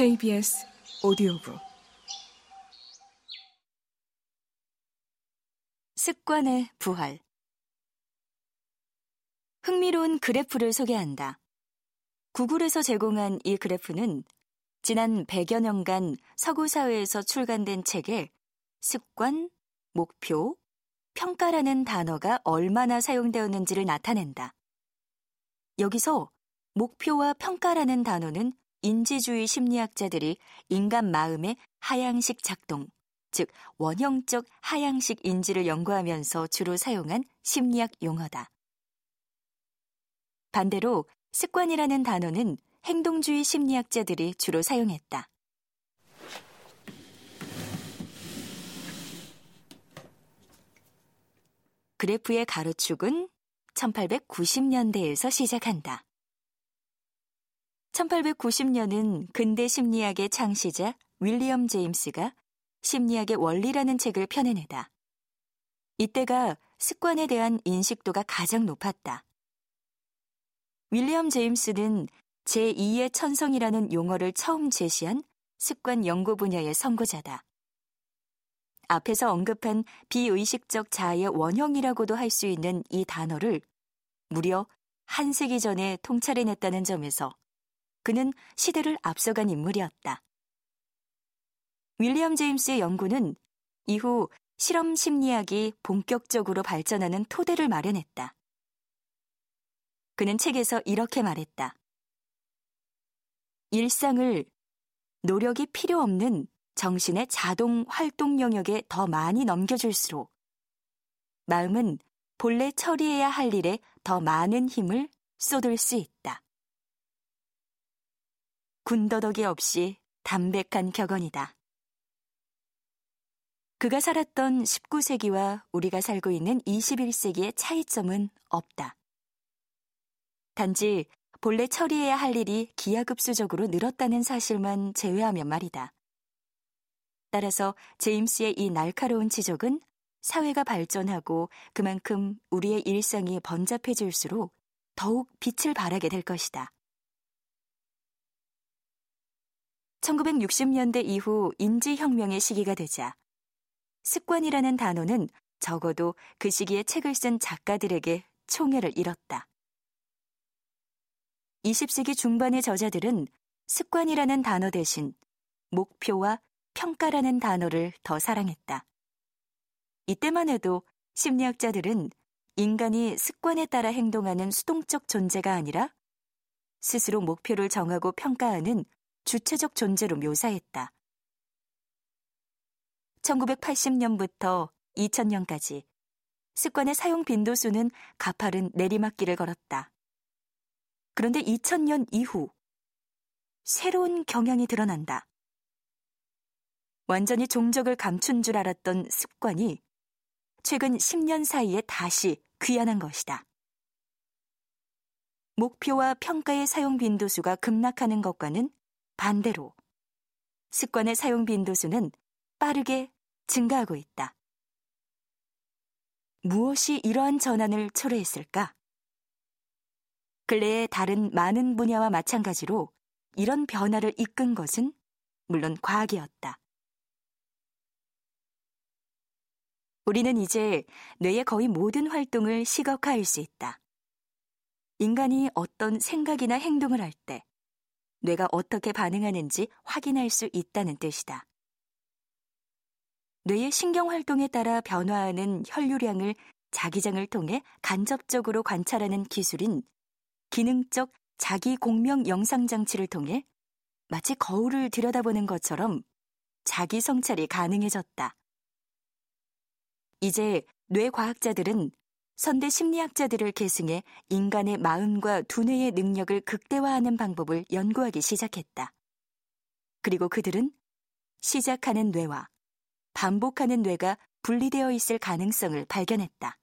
KBS 오디오북 습관의 부활 흥미로운 그래프를 소개한다. 구글에서 제공한 이 그래프는 지난 100여 년간 서구 사회에서 출간된 책에 습관, 목표, 평가라는 단어가 얼마나 사용되었는지를 나타낸다. 여기서 목표와 평가라는 단어는 인지주의 심리학자들이 인간 마음의 하향식 작동, 즉 원형적 하향식 인지를 연구하면서 주로 사용한 심리학 용어다. 반대로 습관이라는 단어는 행동주의 심리학자들이 주로 사용했다. 그래프의 가로축은 1890년대에서 시작한다. 1890년은 근대 심리학의 창시자 윌리엄 제임스가 심리학의 원리라는 책을 펴내내다. 이때가 습관에 대한 인식도가 가장 높았다. 윌리엄 제임스는 제2의 천성이라는 용어를 처음 제시한 습관 연구 분야의 선구자다. 앞에서 언급한 비의식적 자아의 원형이라고도 할 수 있는 이 단어를 무려 한 세기 전에 통찰해냈다는 점에서 그는 시대를 앞서간 인물이었다. 윌리엄 제임스의 연구는 이후 실험 심리학이 본격적으로 발전하는 토대를 마련했다. 그는 책에서 이렇게 말했다. 일상을 노력이 필요 없는 정신의 자동 활동 영역에 더 많이 넘겨줄수록 마음은 본래 처리해야 할 일에 더 많은 힘을 쏟을 수 있다. 군더더기 없이 담백한 격언이다. 그가 살았던 19세기와 우리가 살고 있는 21세기의 차이점은 없다. 단지 본래 처리해야 할 일이 기하급수적으로 늘었다는 사실만 제외하면 말이다. 따라서 제임스의 이 날카로운 지적은 사회가 발전하고 그만큼 우리의 일상이 번잡해질수록 더욱 빛을 발하게 될 것이다. 1960년대 이후 인지혁명의 시기가 되자 습관이라는 단어는 적어도 그 시기에 책을 쓴 작가들에게 총애를 잃었다. 20세기 중반의 저자들은 습관이라는 단어 대신 목표와 평가라는 단어를 더 사랑했다. 이때만 해도 심리학자들은 인간이 습관에 따라 행동하는 수동적 존재가 아니라 스스로 목표를 정하고 평가하는 주체적 존재로 묘사했다. 1980년부터 2000년까지 습관의 사용 빈도수는 가파른 내리막길을 걸었다. 그런데 2000년 이후 새로운 경향이 드러난다. 완전히 종적을 감춘 줄 알았던 습관이 최근 10년 사이에 다시 귀환한 것이다. 목표와 평가의 사용 빈도수가 급락하는 것과는 반대로 습관의 사용 빈도수는 빠르게 증가하고 있다. 무엇이 이러한 전환을 초래했을까? 근래의 다른 많은 분야와 마찬가지로 이런 변화를 이끈 것은 물론 과학이었다. 우리는 이제 뇌의 거의 모든 활동을 시각화할 수 있다. 인간이 어떤 생각이나 행동을 할 때 뇌가 어떻게 반응하는지 확인할 수 있다는 뜻이다. 뇌의 신경 활동에 따라 변화하는 혈류량을 자기장을 통해 간접적으로 관찰하는 기술인 기능적 자기 공명 영상 장치를 통해 마치 거울을 들여다보는 것처럼 자기 성찰이 가능해졌다. 이제 뇌 과학자들은 선대 심리학자들을 계승해 인간의 마음과 두뇌의 능력을 극대화하는 방법을 연구하기 시작했다. 그리고 그들은 시작하는 뇌와 반복하는 뇌가 분리되어 있을 가능성을 발견했다.